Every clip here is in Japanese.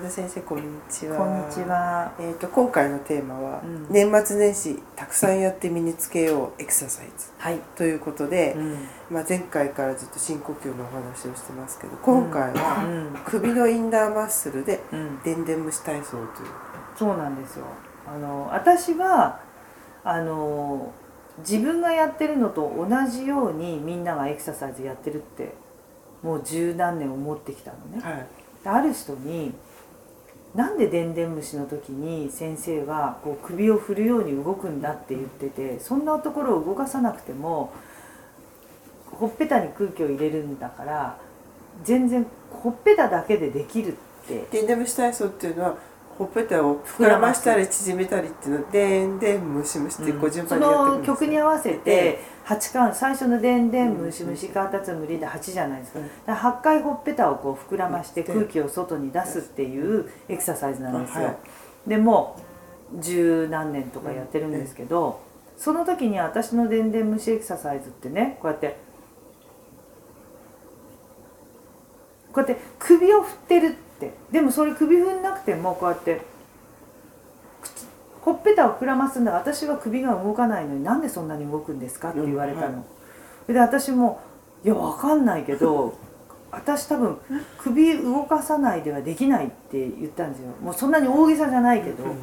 体先生こんにちは。こんにちは。えっ、と今回のテーマは、うん年末年始たくさんやって身につけようエクササイズはい。ということで、うん。まあ前回からずっと深呼吸のお話をしてますけど、今回はうん。首のインナーマッスルでうん。でんでん虫体操という。そうなんですよ。あの私はあの自分がやってるのと同じようにみんながエクササイズやってるってもう十何年思ってきたのね。はい。である人になんででんでん虫の時に先生はこう首を振るように動くんだって言っててそんなところを動かさなくてもほっぺたに空気を入れるんだから全然ほっぺただけでできるって。でんでん虫体操っていうのはほっぺたを膨らましたり縮めたりっていうのはでんでんむしむしってこう順そ番にやっていくんのですよ。曲に合わせて8回最初の「でんでんむしむしかたつむり」で8じゃないですか。うん。だから8回ほっぺたをこう膨らましてうん空気を外に出すっていうエクササイズなんですよ、はい。でもう十何年とかやってるんですけど、その時に私のでんでん虫エクササイズってねこうやってこうやって首を振ってるって。でもそれ首振んなくてもこうやって口ほっぺたを膨らますんだ。私は首が動かないのになんでそんなに動くんですかって言われたの、うんはで私もいやわかんないけど 私多分首動かさないではできないって言ったんですよ。もうそんなに大げさじゃないけど、うん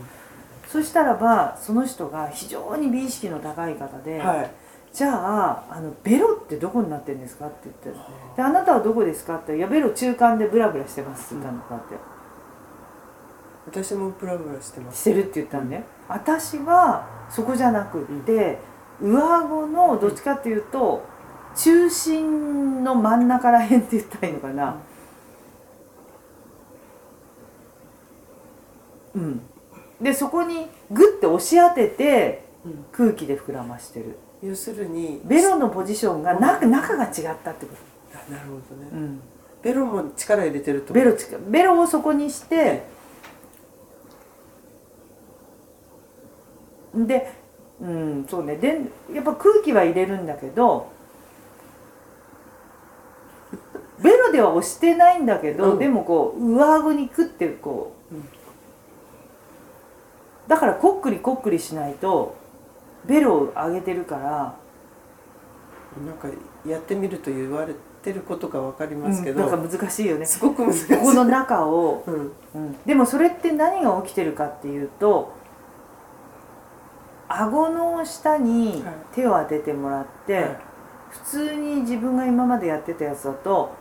そしたらばその人が非常に美意識の高い方で、はい。じゃああのベロってどこになってるんですかって言ってであなたはどこですかっていやベロ中間でブラブラしてますって言ったのこうやって。私もブラブラしてます。してるって言ったんで、私はそこじゃなくって、上顎のどっちかっていうと中心の真ん中らへんって言ったらいいのかな。うん。でそこにグッて押し当ててうん。空気で膨らましてる。要するにベロのポジションがな中が違ったってこあなるほどね。と、。うん、ベロも力入れてると？ベロ近ベロをそこにしてでうんそうね。でやっぱ空気は入れるんだけどベロでは押してないんだけど、うん。でもこう上顎にクッてこう、うん。だからこっくりこっくりしないとベロを上げてるからなんかやってみると言われてることがわかりますけど、うんなんか難しいよね。すごく難しい。ここの中をうん。うん。でもそれって何が起きてるかっていうと顎の下にはい。手を当ててもらって、はい。普通に自分が今までやってたやつだと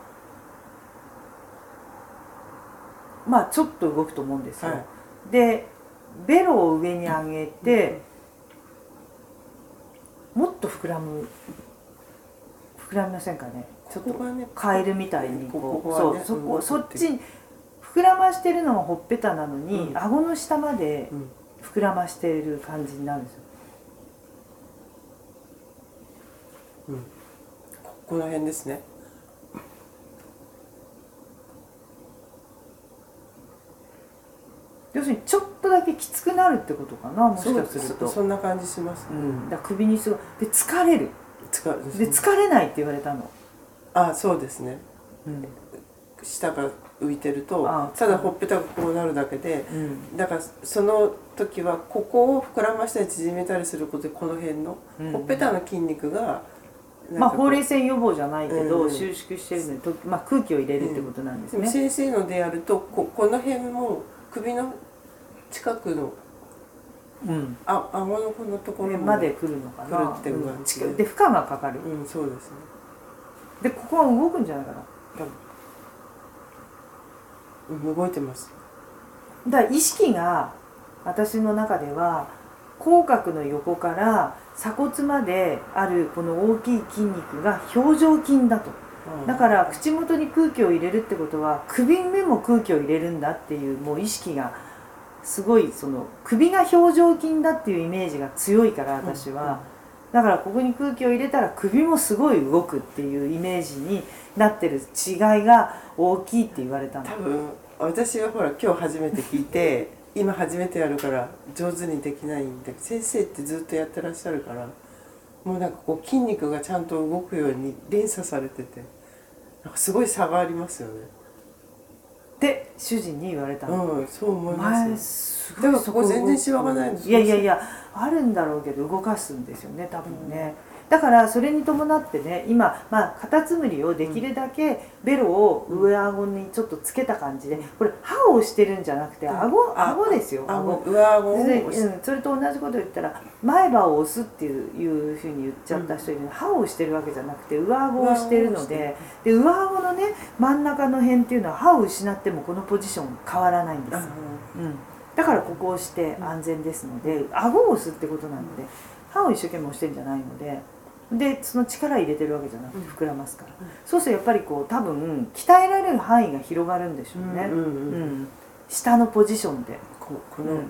まあちょっと動くと思うんですよ。はい。でベロを上に上げて、もっと膨らむ膨らみませんかね？ちょっとカエルみたいにこう。ここはねそう。そこそっちに膨らましてるのはほっぺたなのに、うん。顎の下までうん膨らましている感じになるんですよ。うんここの辺ですね。要するにちょっとだけきつくなるってことかなもしかすると。そそんな感じします。うん、だ首にすごいで疲れる使うで疲れないって言われたの。あそうですね。うん舌が浮いてるとあただほっぺたがこうなるだけでうん。だからその時はここを膨らましたり縮めたりすることでこの辺のうん。ほっぺたの筋肉がまあほうれい線予防じゃないけど、うん収縮してるのでと、まあ、空気を入れるってことなんですね。先生のでやるとここの辺も首の近くのうん。あ顎のこのところまで来るのかな。来るっていう感で。で負荷がかかる。うんそうですね。でここは動くんじゃないかな。多分。うん動いてます。だから意識が私の中では口角の横から鎖骨まであるこの大きい筋肉が表情筋だと。だから口元に空気を入れるってことは首にも空気を入れるんだっていうもう意識がすごいその首が表情筋だっていうイメージが強いから私は、だからここに空気を入れたら首もすごい動くっていうイメージになってる違いが大きいって言われたの。多分私はほら今日初めて聞いて 今初めてやるから上手にできないんで先生ってずっとやってらっしゃるからもうなんかこう筋肉がちゃんと動くように連鎖されててなんかすごい差がありますよね。って主人に言われたの、うんそう思いま前すだからここ全然シワがないんですいやいやいやあるんだろうけど動かすんですよね多分ね、だからそれに伴ってね今、まあ、カタツムリをできるだけベロを上顎にちょっとつけた感じでこれ歯をしてるんじゃなくてうん。顎？あ顎ですよあ顎。上顎をで押しうん、それと同じこと言ったら前歯を押すっていういうふうに言っちゃった人いるの、歯をしてるわけじゃなくて上顎をしてるのでで上顎のね真ん中の辺っていうのは歯を失ってもこのポジション変わらないんですあよ、うん、だからここを押して安全ですので顎を押すってことなので歯を一生懸命押してるんじゃないのででその力入れてるわけじゃなくて膨らますから、うん。そうするとやっぱりこう多分鍛えられる範囲が広がるんでしょうね、うんうんうんうん。下のポジションで。ここの、うんうん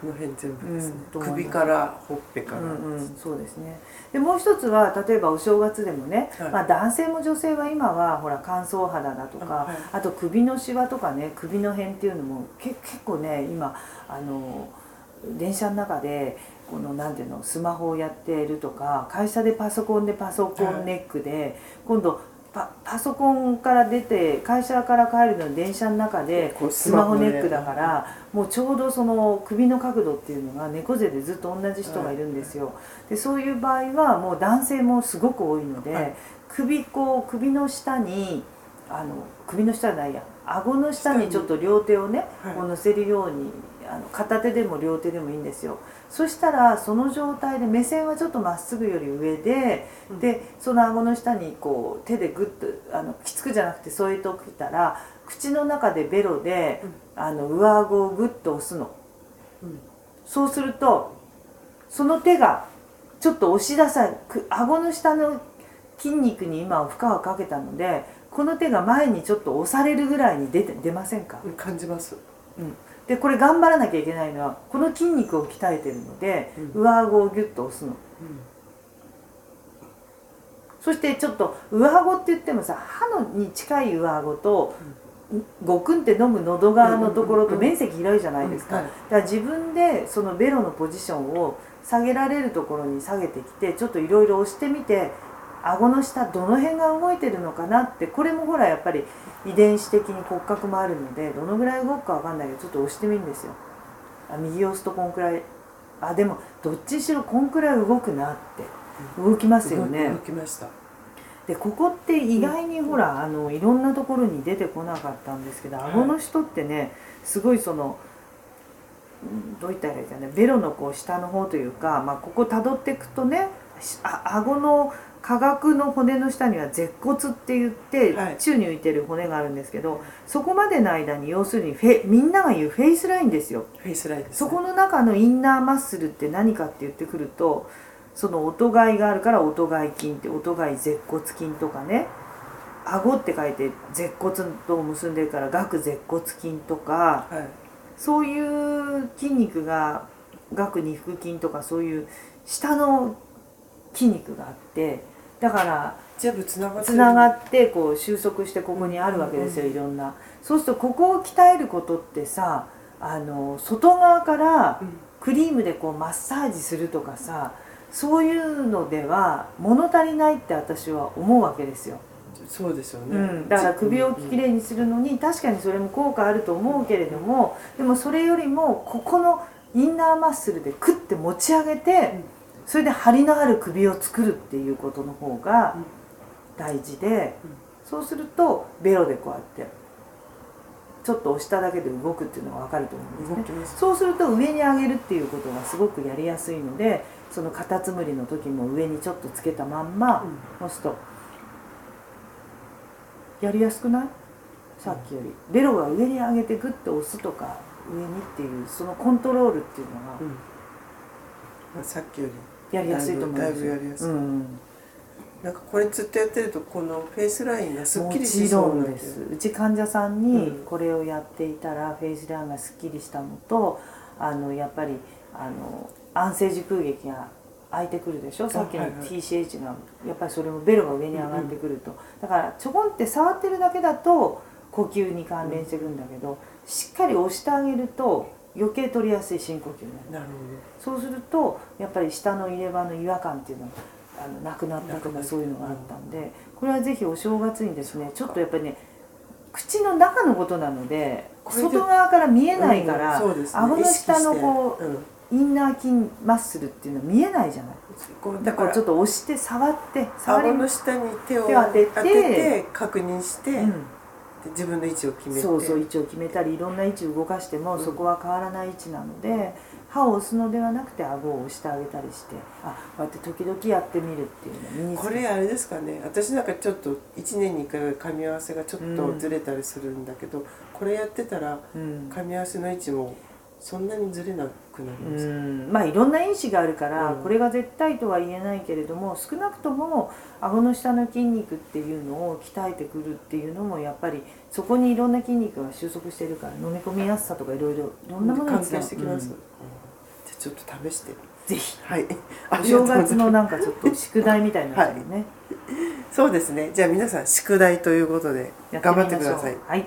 この辺全部ですね、うん。首からほっぺから、うんうん、そうですね。でもう一つは例えばお正月でもね、はい。まあ、男性も女性は今はほら乾燥肌だとかあはい。あと首のシワとかね首の辺っていうのもけ結構ね今あの電車の中でこのなんていうのスマホをやっているとか会社でパソコンでパソコンネックで、今度パパソコンから出て会社から帰るのに電車の中でこうスマホネックだからもうちょうどその首の角度っていうのが猫背でずっと同じ人がいるんですよ。でそういう場合はもう男性もすごく多いので、はい。首こう首の下にあの首の下じゃないや顎の下に。ちょっと両手をね、はい。こう乗せるようにあの片手でも両手でもいいんですよそしたらその状態で目線はちょっとまっすぐより上で、うん。でその顎の下にこう手でグッとあのきつくじゃなくて添えておいたら口の中でベロで、あの上顎をグッと押すの。うん。そうするとその手がちょっと押し出さく顎の下の筋肉に今は負荷をかけたのでこの手が前にちょっと押されるぐらいに出て出ませんか、うん感じます。うん、でこれ頑張らなきゃいけないのはこの筋肉を鍛えてるので、うん。上顎をギュッと押すの。そしてちょっと上顎って言ってもさ歯のに近い上顎と、ごくんって飲む喉側のところと面積広いじゃないですか、だから自分でそのベロのポジションを下げられるところに下げてきてちょっといろいろ押してみて顎の下どの辺が動いてるのかなってこれもほらやっぱり遺伝子的に骨格もあるのでどのぐらい動くかわかんないけどちょっと押してみるんですよ。あ右押すとこんくらいあでもどっちにしろこんくらい動くなって動きますよね。動きました。でここって意外にほら、あのいろんなところに出てこなかったんですけど、はい。顎の人ってねすごいそのうんどう言ったらいいかねベロのこう下の方というか、まあ、ここ辿っていくとねしあ顎の下顎の骨の下には舌骨って言って、はい。宙に浮いてる骨があるんですけどそこまでの間に要するにフェみんなが言うフェイスラインですよ。フェイスラインね、そこの中のインナーマッスルって何かって言ってくるとその音貝があるから音貝筋って音貝舌骨筋とかね顎って書いて舌骨と結んでるから顎舌骨筋とかはい。そういう筋肉が顎二腹筋とかそういう下の筋肉があってだから全部つながってる。つながってこう収束してここにあるわけですよ、うん。いろんな。そうするとここを鍛えることってさあの外側からうん。クリームでこうマッサージするとかさそういうのでは物足りないって私は思うわけですよ、そうですよね、うん、だから首をきれいにするのに確かにそれも効果あると思うけれどもでもそれよりもここのインナーマッスルでクッて持ち上げてうんそれで張りのある首を作るっていうことの方がうん大事でそうするとベロでこうやってちょっと押しただけで動くっていうのが分かると思うんですね。そうすると上に上げるっていうことがすごくやりやすいのでそのカタツムリの時も上にちょっとつけたまんま押すとやりやすくない？さっきより。ベロが上に上げてグッと押すとか上にっていうそのコントロールっていうのがうんまあ、さっきより。やりやすいと思うんですよだいぶやりやすい。うん。なんかこれずっとやってるとこのフェイスラインがすっきりもしそうなんです。うち患者さんにうん。これをやっていたらフェイスラインがすっきりしたのとあのやっぱりあの安静時空撃が開いてくるでしょ？さっきの TCH がやっぱりそれもベロが上に上がってくると、だからちょこんって触ってるだけだと呼吸に関連してくるんだけど、しっかり押してあげると余計取りやすい深呼吸になるそうするとやっぱり下の入れ歯の違和感っていうのがあのなくなったとかそういうのがあったんでこれはぜひお正月にですねちょっとやっぱりね口の中のことなので外側から見えないから、うんね。顎の下のこ意識してうん。うインナー筋マッスルっていうのは見えないじゃない。だかららちょっと押して触って触り顎の下に手を当てて確認して、うん。で自分の位置を決めて。そうそう位置を決めたりいろんな位置を動かしても、うん。そこは変わらない位置なので歯を押すのではなくて顎を押してあげたりしてあこうやって時々やってみるっていうのこれあれですかね。私なんかちょっと1年に1回噛み合わせがちょっとずれたりするんだけど、これやってたらうん。噛み合わせの位置もそんなにずれなくなりうます、ん。まあいろんな因子があるから、うん。これが絶対とは言えないけれども少なくとも顎の下の筋肉っていうのを鍛えてくるっていうのもやっぱりそこにいろんな筋肉が収束してるから飲み込みやすさとかいろいろいろんなものに関係してきます、うん。うんじゃあちょっと試して。ぜひ。はい。お正月のなんかちょっと宿題みたいになっちゃうよね、そうですね。じゃあ皆さん宿題ということでや頑張ってください。はい。はい